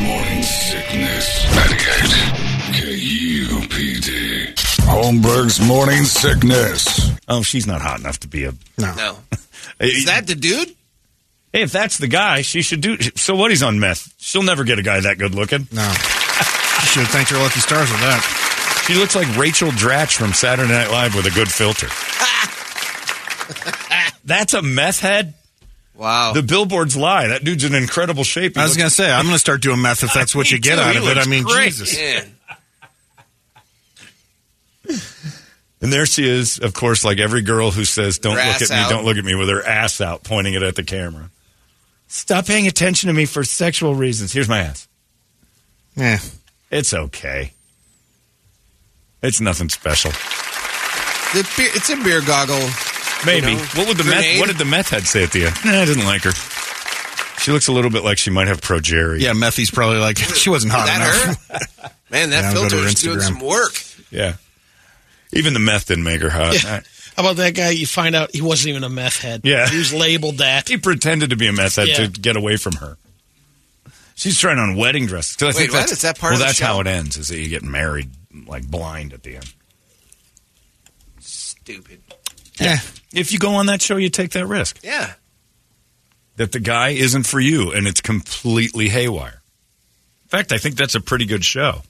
A: Morning sickness. 98 KUPD. Holmberg's morning sickness.
D: Oh, she's not hot enough to be a.
F: No. <laughs>
G: No.
D: Hey,
G: Is that the dude?
D: Hey, if that's the guy, she should do. So what? He's on meth. She'll never get a guy that good looking.
F: No. she should thank thanked her lucky stars with that.
D: She looks like Rachel Dratch from Saturday Night Live with a good filter. <laughs> that's a meth head.
G: Wow.
D: The billboards lie. That dude's in incredible shape. He
F: I was
D: looks-
F: going to say, I'm going to start doing meth if that's what you get
D: too.
F: out
D: He
F: of it. I
D: looks
F: mean,
D: great.
F: Jesus.
G: Man.
D: And there she is, of course, like every girl who says, "Don't
G: Her
D: look at
G: ass
D: me,
G: out.
D: don't look at me," with her ass out, pointing it at the camera. Stop paying attention to me for sexual reasons. Here's my ass.
F: Yeah.
D: It's okay. It's nothing special.
G: The beer, it's a beer goggle.
D: Maybe.
G: You know,
D: what would the meth, what did the meth head say at the end? <laughs> Nah, I didn't like her. She looks a little bit like she might have progeria.
F: Yeah, Methy's probably like, <laughs> she wasn't hot
G: That
F: enough.
G: her? <laughs> Man, that
F: Yeah, I'll go to
G: filter is doing some work.
D: Yeah. Even the meth didn't make her hot.
E: Yeah. How about that guy? You find out he wasn't even a meth head.
D: Yeah.
E: he was labeled that.
D: He pretended to be a meth head
E: Yeah.
D: to get away from her. She's trying on wedding dresses. 'Cause I
G: Wait,
D: think
G: what?
D: that's-
G: Is that part
D: well,
G: of the
D: that's how it ends, is that you get married like blind at the end.
G: Stupid.
F: Yeah.
D: If you go on that show, you take that risk.
G: Yeah.
D: That the guy isn't for you and it's completely haywire. In fact, I think that's a pretty good show.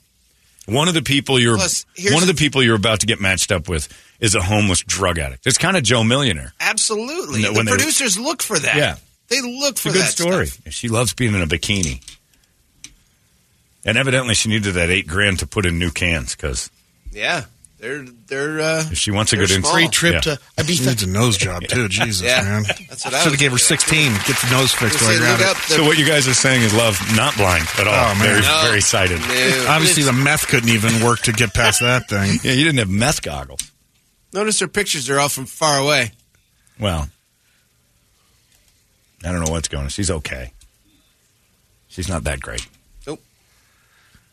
D: One of the people you're one of the
G: the-
D: people you're about to get matched up with is a homeless drug addict. It's kind of Joe Millionaire.
G: Absolutely.
D: No,
G: the
D: when they-
G: producers look for that.
D: Yeah.
G: They look
D: It's
G: for
D: a good
G: that
D: story.
G: stuff.
D: She loves being in a bikini. And evidently, she needed that eight grand to put in new cans because
G: Yeah. They're they're uh
D: if she wants a good
G: small.
D: ins-
E: Free trip
D: Yeah.
E: to
F: She needs a nose job, too. <laughs> Jesus,
G: Yeah.
F: man.
G: That's what I
F: Should have gave her
G: thinking.
F: 16. Get the nose fixed while
G: Say,
F: you're at it.
D: So what you guys are saying is love not blind at all.
F: Oh, man.
D: Very,
G: No.
D: very sighted.
G: No. <laughs>
F: Obviously, the meth couldn't even work to get past that thing. <laughs>
D: Yeah, you didn't have meth goggles.
G: notice her pictures are all from far away.
D: Well, I don't know what's going on. She's okay. She's not that great.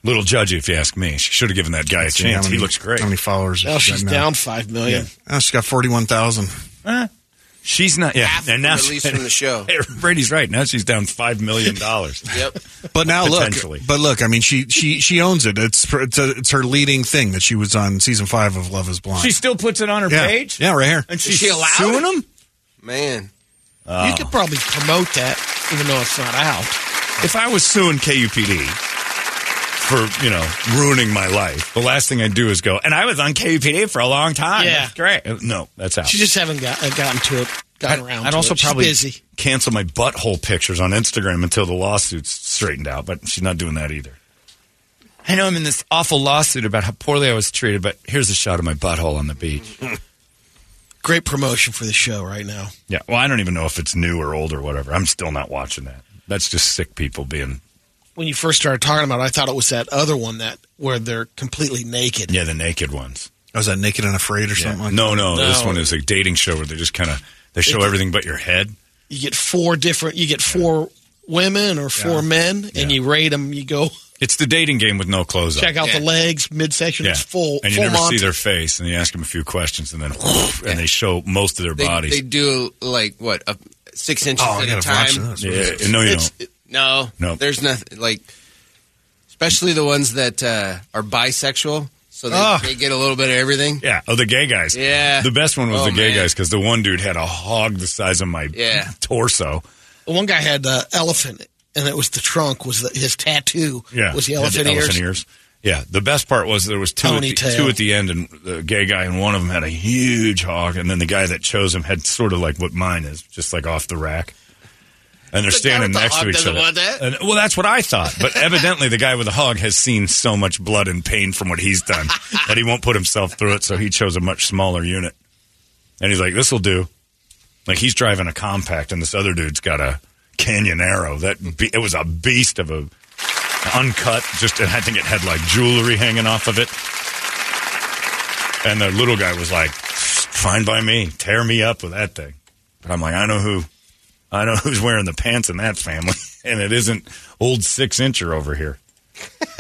G: Nope.
D: Little judgy, if you ask me. She should have given that guy a
F: See how
D: chance.
F: many-
D: He looks great.
F: How many followers?
E: Now
F: has she
E: she's
F: now?
E: down five million.
F: Oh, she's got 41,000.
D: Eh, She's not. Yeah,
G: Half
D: and now
G: released from the show. <laughs>
D: Brady's right. Now she's down five million dollars. <laughs>
G: Yep.
F: But now look, but look, I mean, she she she owns it. It's it's, a, it's her leading thing that she was on season five of Love Is Blind.
D: She still puts it on her
F: yeah,
D: page.
F: yeah, right here.
D: and she's
G: she allowed?
D: suing him.
G: Man.
D: Oh.
E: You could probably promote that, even though it's not out.
D: If I was suing KUPD for you know ruining my life, the last thing I'd do is go. And I was on KUPD for a long time.
E: Yeah.
D: That's great. No, that's out.
E: She just haven't got, uh, gotten to it, gotten around.
D: I'd
E: to
D: also
E: it.
D: Probably cancel my butthole pictures on Instagram until the lawsuit's straightened out, but she's not doing that either. I know I'm in this awful lawsuit about how poorly I was treated, but here's a shot of my butthole on the beach. <laughs>
E: Great promotion for the show right now.
D: Yeah, well, I don't even know if it's new or old or whatever. I'm still not watching that. That's just sick people being,
E: When you first started talking about it, I thought it was that other one that where they're completely naked.
D: yeah, the naked ones.
F: Oh, was that Naked and Afraid or
D: Yeah.
F: something like
D: no, no, this one is a dating show where they just kind of they show
E: It-
D: everything but your head.
E: You get four different. You get four women or four
D: Yeah.
E: men, and
D: Yeah.
E: you rate them. You go
D: It's the dating game with no clothes
E: check
D: on.
E: out the legs, midsection.
D: Yeah.
E: It's full.
D: and you
E: full
D: never
E: monty.
D: see their face, and you ask them a few questions, and then <laughs> and they show most of their
G: They,
D: bodies.
G: they do like what a six inches
F: Oh,
G: at a
F: gotta watch
G: time.
F: this.
D: yeah, no, you
E: It's-
D: don't.
G: No,
D: No.
G: There's nothing like, especially the ones that uh, are bisexual, so they,
E: Ah.
G: they get a little bit of everything.
D: Yeah. Oh, the gay guys.
G: Yeah.
D: The best one was
G: Oh,
D: the gay
G: man.
D: guys because the one dude had a hog the size of my
G: Yeah.
D: torso.
E: One guy had uh, elephant, and it was the trunk. Was the, his tattoo?
D: Yeah.
E: was the
D: Had
E: elephant, ears.
D: elephant ears. Yeah. The best part was there was two at, the, two at the end, and the gay guy and one of them had a huge hog, and then the guy that chose him had sort of like what mine is, just like off the rack. And they're
G: The
D: standing next to each other.
G: that?
D: And, well, that's what I thought. But <laughs> evidently, the guy with the hog has seen so much blood and pain from what he's done <laughs> that he won't put himself through it. So he chose a much smaller unit. And he's like, "This will do." Like he's driving a compact, and this other dude's got a Canyon Arrow. That be- it was a beast of a uncut. Just and I think it had like jewelry hanging off of it. And the little guy was like, "Fine by me. Tear me up with that thing." But I'm like, I know who. I don't know who's wearing the pants in that family, <laughs> and it isn't old six incher over here.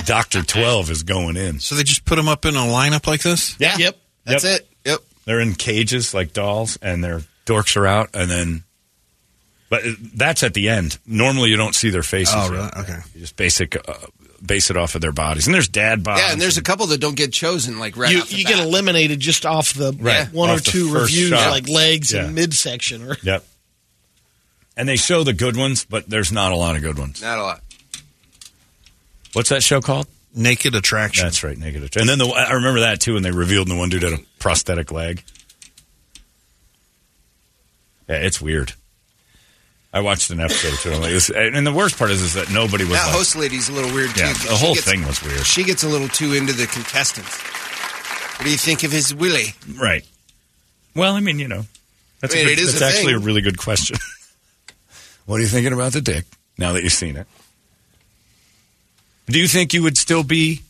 D: Doctor Twelve is going in.
F: So they just put them up in a lineup like this.
D: Yeah.
E: Yep.
G: That's
D: Yep.
G: it. Yep.
D: They're in cages like dolls, and their dorks are out, and then. But that's at the end. Normally, you don't see their faces.
F: Oh, really? Okay.
D: You just basic uh, base it off of their bodies, and there's dad bods.
G: Yeah, and there's a couple that don't get chosen like right
E: you
G: off the
E: you
G: bat.
E: get eliminated just off the
D: Right.
E: one
D: Off
E: or
D: the
E: two
D: first
E: reviews,
D: shot.
E: like legs
D: Yeah.
E: and midsection. Or
D: Yep. And they show the good ones, but there's not a lot of good ones.
G: Not a lot.
D: What's that show called?
F: Naked Attraction.
D: That's right, Naked Attraction. And then the, I remember that too, when they revealed the one dude had a prosthetic leg. Yeah, it's weird. I watched an episode too. Like, this, and the worst part is, is that nobody was
G: That
D: like,
G: host lady's a little weird too.
D: yeah, the whole
G: gets-
D: thing was weird.
G: She gets a little too into the contestants. What do you think of his Willie?
D: Right. Well, I mean, you know, that's,
G: I mean,
D: a
G: it
D: good,
G: is
D: that's
G: a
D: actually
G: thing.
D: a really good question. <laughs> what are you thinking about the dick now that you've seen it? Do you think you would still be?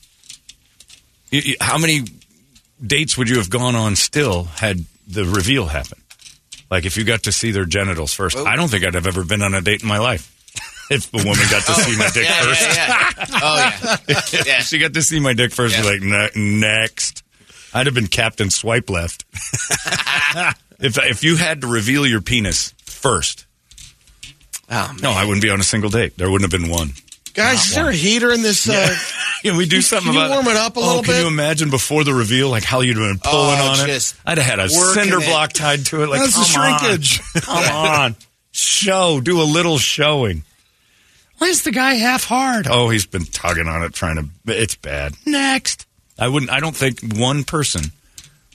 D: You, you- how many dates would you have gone on still had the reveal happen? Like if you got to see their genitals first.
G: Oh.
D: I don't think I'd have ever been on a date in my life. If a woman got to <laughs> oh, see my dick
G: Yeah,
D: first,
G: yeah, yeah. <laughs> Oh yeah. Yeah.
D: she got to see my dick first.
G: Yeah.
D: Be like, "Ne- next. I'd have been Captain Swipe Left. <laughs> if if you had to reveal your penis first,
G: Oh, man.
D: no, I wouldn't be on a single date. There wouldn't have been one.
E: guys, is there a heater in this? Uh, <laughs>
D: Can we do something
E: Can you
D: about
E: warm it up a
D: oh,
E: little
D: Can
E: bit?
D: Can you imagine before the reveal, like how you'd have been pulling
G: Oh,
D: on it? I'd have had a
G: working
D: cinder
G: it.
D: block tied to it. Like,
F: That's the
D: come on.
F: shrinkage. <laughs>
D: Come on, show. Do a little showing. Why is the guy half hard? Oh, he's been tugging on it, trying to. It's bad. Next, I wouldn't. I don't think one person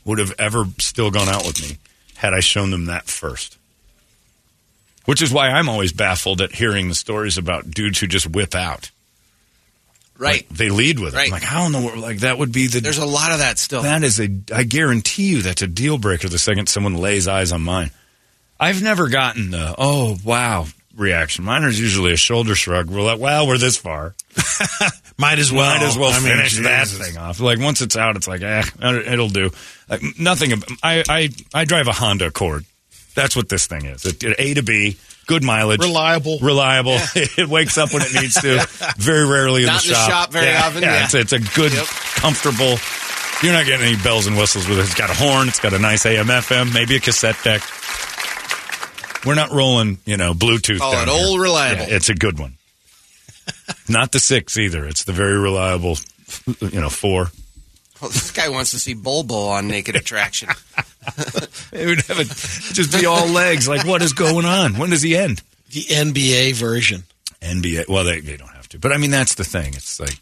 D: would have ever still gone out with me had I shown them that first. Which is why I'm always baffled at hearing the stories about dudes who just whip out.
G: Right.
D: Like, they lead with it.
G: Right.
D: I'm like, how in the world? Like that would be the.
G: There's a lot of that still.
D: That is a. I guarantee you that's a deal breaker the second someone lays eyes on mine. I've never gotten the oh wow reaction. Mine is usually a shoulder shrug. We're like, well, we're this far. <laughs>
F: Might as well.
D: Might as well
F: I mean,
D: finish that thing off. Like once it's out, it's like, eh, it'll do. Like nothing. I I I drive a Honda Accord. That's what this thing is. It, A to B, good mileage,
E: Reliable.
D: reliable. <laughs> it wakes up when it needs to. <laughs> Very rarely in
G: Not
D: the
G: in the
D: shop.
G: shop very
D: Yeah,
G: often,
D: Yeah,
G: yeah.
D: It's, it's a good,
G: Yep.
D: comfortable. You're not getting any bells and whistles with it. It's got a horn. It's got a nice AM/FM, maybe a cassette deck. We're not rolling, you know, Bluetooth.
G: It
D: here.
G: old reliable.
D: Yeah, it's a good one. <laughs> not the six either. It's the very reliable, you know, four.
G: Well, this guy wants to see Bol Bol on Naked Attraction. <laughs>
D: It would have it just be all legs. Like, what is going on? When does he end?
E: The NBA version.
D: NBA. Well, they, they don't have to. But I mean, that's the thing. It's like,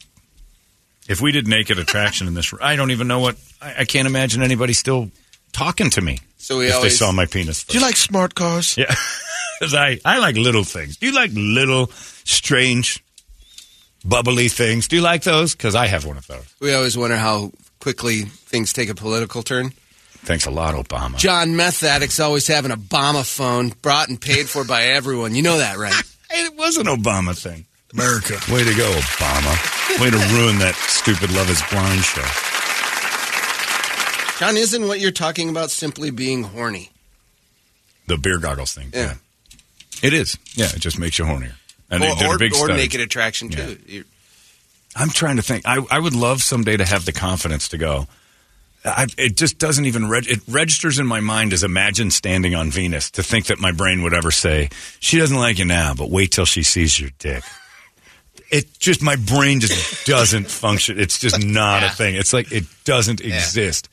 D: if we did naked attraction in this, I don't even know what, I, I can't imagine anybody still talking to me
G: So we
D: if
G: always
D: they saw my penis.
E: Do you like smart cars?
D: Yeah. <laughs> 'Cause I, I like little things. Do you like little, strange, bubbly things? Do you like those? Because I have one of those.
G: we always wonder how quickly things take a political turn.
D: Thanks a lot, Obama.
G: John meth addicts always have an Obama phone brought and paid for by everyone. You know that, right? <laughs>
D: It was an Obama thing.
F: America.
D: Way to go, Obama. Way to ruin that stupid Love is Blind show.
G: John, isn't what you're talking about simply being horny?
D: The beer goggles thing.
G: Yeah.
D: It is. Yeah, it just makes you hornier. And
G: or
D: they did
G: or,
D: a big
G: or
D: study.
G: naked attraction, too. You're-
D: I'm trying to think. I, I would love someday to have the confidence to go. I, it just doesn't even reg- it registers in my mind as imagine standing on Venus to think that my brain would ever say she doesn't like you now, but wait till she sees your dick. It just my brain just doesn't function. It's just not a thing. It's like it doesn't exist.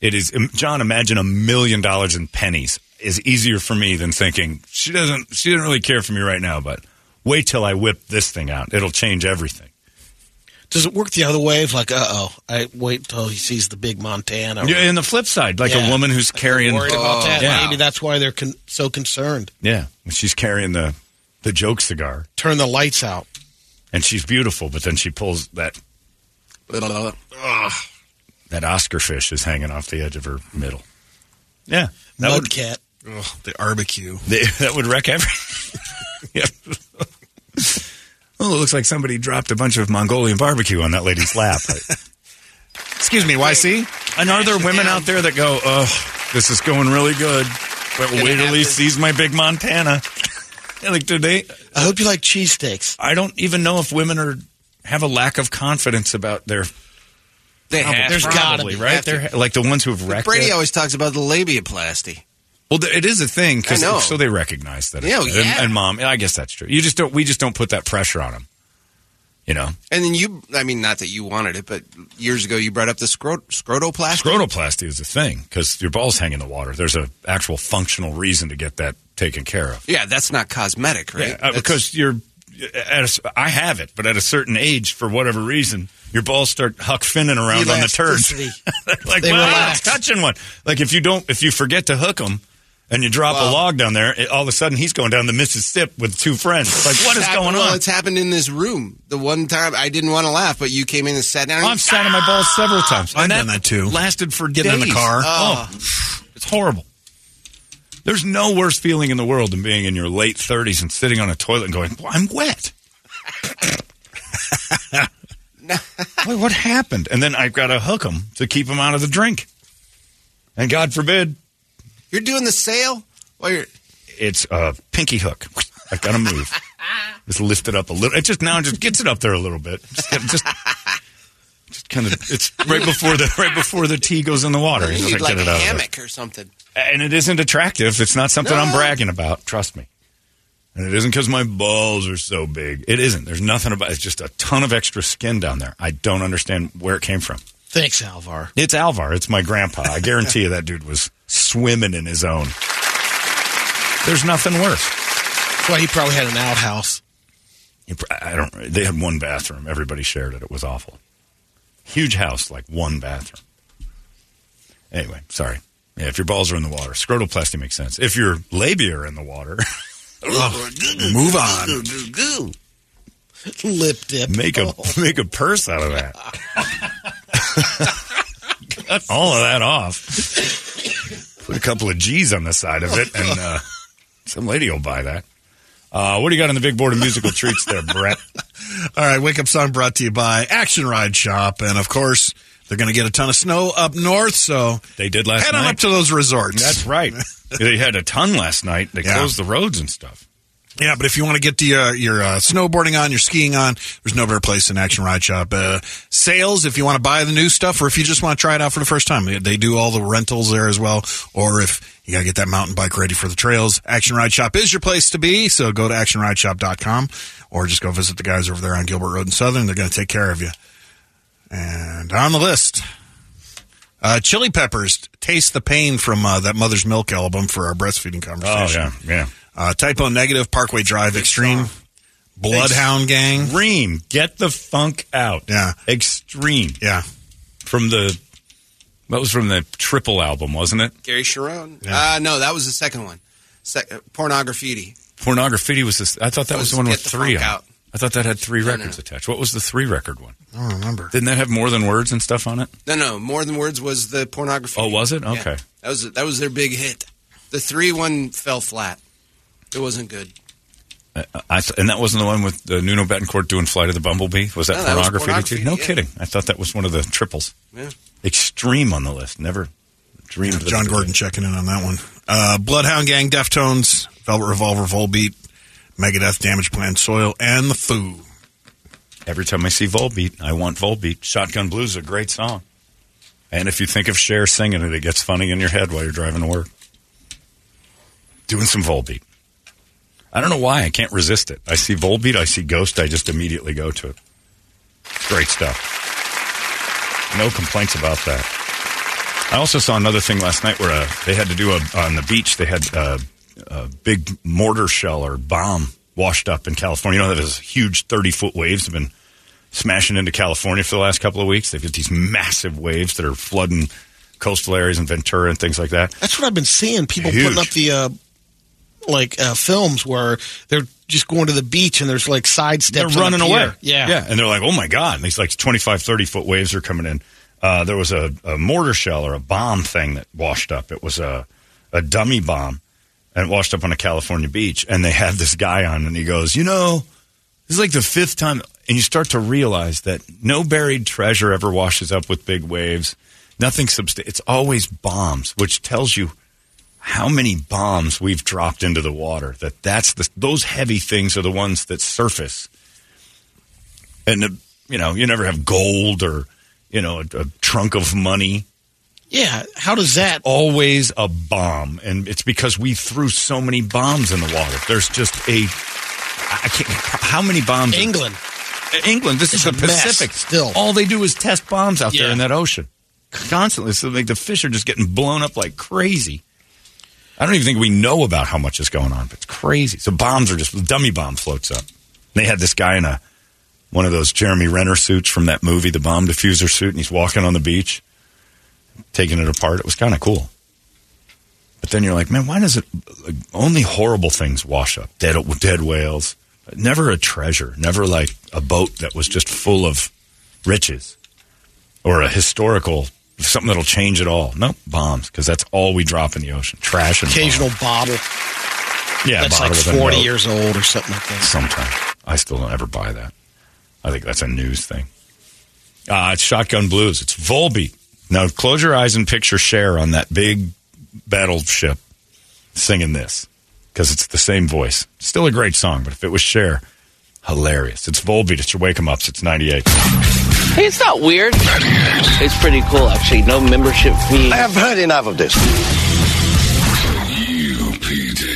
D: It is John. Imagine a million dollars in pennies is easier for me than thinking she doesn't. She doesn't really care for me right now, but wait till I whip this thing out. It'll change everything.
E: Does it work the other way? If like, uh oh, I wait till he sees the big Montana.
D: Yeah, and the flip side, like
E: Yeah.
D: a woman who's carrying,
E: worried about that.
D: yeah,
E: Maybe that's why they're con- so concerned.
D: yeah, when she's carrying the the joke cigar,
E: Turn the lights out.
D: and she's beautiful, but then she pulls that that Oscar fish is hanging off the edge of her middle. Yeah, that would
E: Mudcat.
F: Ugh, the barbecue.
D: they, <laughs> that would wreck everything. <laughs> yeah. Well, it looks like somebody dropped a bunch of Mongolian barbecue on that lady's lap. <laughs>
F: Excuse me, YC?
D: and are there women out there that go, "Oh, this is going really good," but wait till he sees my big Montana? <laughs> like, do they?
E: I hope you like cheesesteaks.
D: I don't even know if women are have a lack of confidence about their.
G: They have
E: There's
G: to.
E: gotta
D: Probably
E: be.
D: right.
G: Have to.
D: They're like the ones who have wrecked.
G: Brady
D: it.
G: always talks about the labiaplasty.
D: Well, it is a thing because so they recognize that. it's
G: Yeah.
D: And, and mom, I guess that's true. You just don't. We just don't put that pressure on them. You know,
G: And then you, I mean, not that you wanted it, but years ago you brought up the scrot- scrotoplasty.
D: scrotoplasty is a thing because your balls hang in the water. There's a actual functional reason to get that taken care of.
G: yeah, that's not cosmetic, right?
D: Yeah, uh, because you're. At a I have it, but at a certain age, for whatever reason, your balls start huck finning around on the turds. <laughs> Like, wow, touching one. Like if you don't, if you forget to hook them, and you drop a log down there, it, all of a sudden he's going down the Mississippi with two friends. It's like what is
G: Happened-
D: going
G: well,
D: on?
G: it's happened in this room. The one time I didn't want to laugh, but you came in and sat down.
D: I've sat on my balls several times.
F: I've
D: And
F: done that too.
D: Lasted for
F: Getting in the
D: days.
F: car.
D: Oh. oh, it's horrible. There's no worse feeling in the world than being in your late 30s and sitting on a toilet and going, well, "I'm wet." <laughs> Wait, what happened? And then I've got to hook them to keep them out of the drink. And God forbid,
G: You're doing the sale. Well, you're,
D: it's a pinky hook. I've got to move. <laughs> just lift it up a little. It just now just gets it up there a little bit. Just, just, just kind of. It's right before the right before the tea goes in the water.
G: you need like a hammock or something.
D: And it isn't attractive. It's not something I'm bragging about. Trust me. And it isn't because my balls are so big. It isn't. There's nothing about. It's just a ton of extra skin down there. I don't understand where it came from.
E: Thanks, Alvar.
D: It's Alvar. It's my grandpa. I guarantee you that dude was swimming in his own. There's nothing worse.
E: That's why he probably had an outhouse.
D: I don't. They had one bathroom. Everybody shared it. It was awful. Huge house, like one bathroom. Anyway, sorry. Yeah, if your balls are in the water, scrotoplasty makes sense. If your labia are in the water, <laughs> oh,
F: Move on.
E: Lip dip.
D: make a
E: Oh.
D: make a purse out of that. <laughs> Cut all of that off. Put a couple of G's on the side of it, and uh, some lady will buy that. Uh, what do you got on the big board of musical treats there, Brett? <laughs>
F: All right, Wake Up Song brought to you by Action Ride Shop. And of course, they're going to get a ton of snow up north, so
D: They did last
F: head
D: night.
F: on up to those resorts.
D: That's right. <laughs> they had a ton last night. They
F: Yeah.
D: closed the roads and stuff.
F: Yeah, but if you want to get the, uh, your uh, snowboarding on, your skiing on, there's no better place than Action Ride Shop. Uh, sales, if you want to buy the new stuff, or if you just want to try it out for the first time, they, they do all the rentals there as well. Or if you got to get that mountain bike ready for the trails, Action Ride Shop is your place to be. So go to actionrideshop.com or just go visit the guys over there on Gilbert Road in Southern. They're going to take care of you. And on the list, uh, Chili Peppers, Taste the Pain from uh, that Mother's Milk album for our breastfeeding conversation.
D: Oh yeah, yeah.
F: Uh, Type O Negative, Parkway Drive Extreme, Bloodhound Gang.
D: Extreme. Get the funk out.
F: Yeah.
D: Extreme.
F: Yeah.
D: From the that was from the triple album, wasn't it?
G: Gary Cherone. Uh, no, that was the second one. Sec- uh, Pornograffitti.
D: Pornograffitti was this. I thought that was,
G: Was
D: the one
G: Get
D: with
G: the
D: three
G: Funk. Out.
D: I thought that had three
G: No,
D: records
G: no.
D: attached. What was the three record one?
F: I don't remember.
D: Didn't that have more than words and stuff on it?
G: No, no, More Than Words was the Pornograffitti.
D: Oh, was it?
G: Yeah.
D: Okay.
G: That was that was their big hit. The three one fell flat. It wasn't good.
D: I, I th- and that wasn't the one with uh, Nuno Bettencourt doing Flight of the Bumblebee. Was that
G: No, that
D: Pornograffitti? too?
G: Pornograffitti,
D: No
G: yeah.
D: kidding. I thought that was one of the triples.
G: Yeah.
D: Extreme on the list. Never dreamed. Of
F: John
D: it was-
F: Gordon checking in on that one. Uh, Bloodhound Gang, Deftones, Velvet Revolver, Volbeat, Megadeth, Damageplan, Soil, and The Foo.
D: Every time I see Volbeat, I want Volbeat. Shotgun Blues is a great song. And if you think of Cher singing it, it gets funny in your head while you're driving to work. Doing some Volbeat. I don't know why. I can't resist it. I see Volbeat, I see Ghost, I just immediately go to it. Great stuff. No complaints about that. I also saw another thing last night where uh, they had to do a, on the beach, they had uh, a big mortar shell or bomb washed up in California. You know, there's huge 30 foot waves have been smashing into California for the last couple of weeks. They've got these massive waves that are flooding coastal areas in Ventura and things like that.
E: That's what I've been seeing. People
D: Huge.
E: putting up the uh, like uh, films where they're just going to the beach and there's like side steps.
D: They're running
E: the
D: away.
E: Yeah.
D: Yeah. And they're like, oh my God. And these like 25, 30 foot waves are coming in. Uh, there was a, a mortar shell or a bomb thing that washed up. It was a, a dummy bomb and it washed up on a California beach. And they had this guy on and he goes, you know, this is like the fifth time. And you start to realize that no buried treasure ever washes up with big waves. Nothing substantial. It's always bombs, which tells you how many bombs we've dropped into the water. That that's the those heavy things are the ones that surface. And uh, you know, you never have gold or you know a, a trunk of money.
E: Yeah. How does that?
D: Always a bomb, and it's because we threw so many bombs in the water. There's just a I can't. How many bombs?
E: England.
D: England. This is the Pacific.
E: still.
D: all they do is test bombs out there in that ocean constantly. So like the fish are just getting blown up like crazy. I don't even think we know about how much is going on, but it's crazy. So bombs are just dummy bomb floats up. They had this guy in a one of those Jeremy Renner suits from that movie, the bomb diffuser suit, and he's walking on the beach, taking it apart. It was kind of cool. But then you're like, man, why does it like, only horrible things wash up? Dead, dead whales. Never a treasure. Never like a boat that was just full of riches or a historical something that'll change it all. No bombs because that's all we drop in the ocean. Trash and
E: Occasional bottle
D: Yeah,
E: that's
D: bottle
E: like
D: with a
E: 40
D: note.
E: years old or something like that.
D: Sometimes I still don't ever buy that. I think that's a news thing. Uh, it's Shotgun Blues. It's Volbeat. Now close your eyes and picture Cher on that big battleship singing this because it's the same voice. Still a great song, but if it was Cher, Hilarious. It's Volbeat. It's your wake 'em ups. It's 98.
H: Hey, it's not weird. It's pretty cool, actually. No membership fee.
I: I have heard enough of this. UPD.